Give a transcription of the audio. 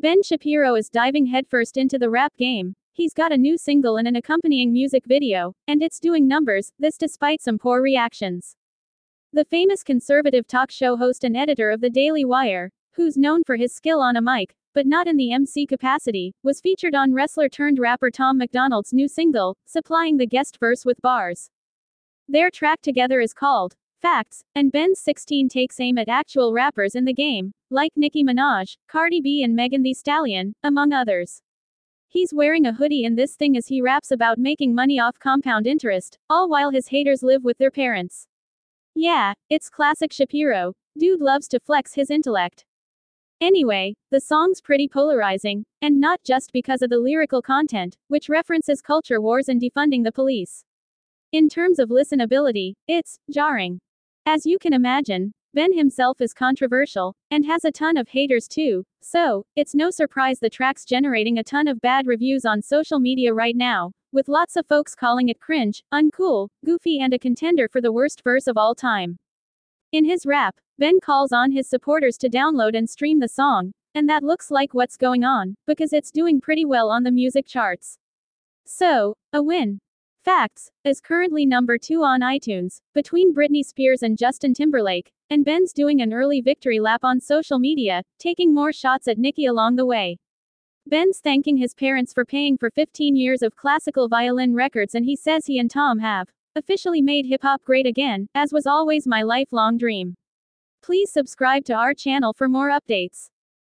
Ben Shapiro is diving headfirst into the rap game. He's got a new single and an accompanying music video, and it's doing numbers, this despite some poor reactions. The famous conservative talk show host and editor of The Daily Wire, who's known for his skill on a mic, but not in the MC capacity, was featured on wrestler turned rapper Tom MacDonald's new single, supplying the guest verse with bars. Their track together is called Facts, and Ben's 16 takes aim at actual rappers in the game, like Nicki Minaj, Cardi B, and Megan Thee Stallion, among others. He's wearing a hoodie in this thing as he raps about making money off compound interest, all while his haters live with their parents. Yeah, it's classic Shapiro. Dude loves to flex his intellect. Anyway, the song's pretty polarizing, and not just because of the lyrical content, which references culture wars and defunding the police. In terms of listenability, it's jarring. As you can imagine, Ben himself is controversial, and has a ton of haters too, so, it's no surprise the track's generating a ton of bad reviews on social media right now, with lots of folks calling it cringe, uncool, goofy, and a contender for the worst verse of all time. In his rap, Ben calls on his supporters to download and stream the song, and that looks like what's going on, because it's doing pretty well on the music charts. So, a win. Facts is currently number 2 on iTunes, between Britney Spears and Justin Timberlake, and Ben's doing an early victory lap on social media, taking more shots at Nicki along the way. Ben's thanking his parents for paying for 15 years of classical violin records, and he says he and Tom have officially made hip hop great again, as was always my lifelong dream. Please subscribe to our channel for more updates.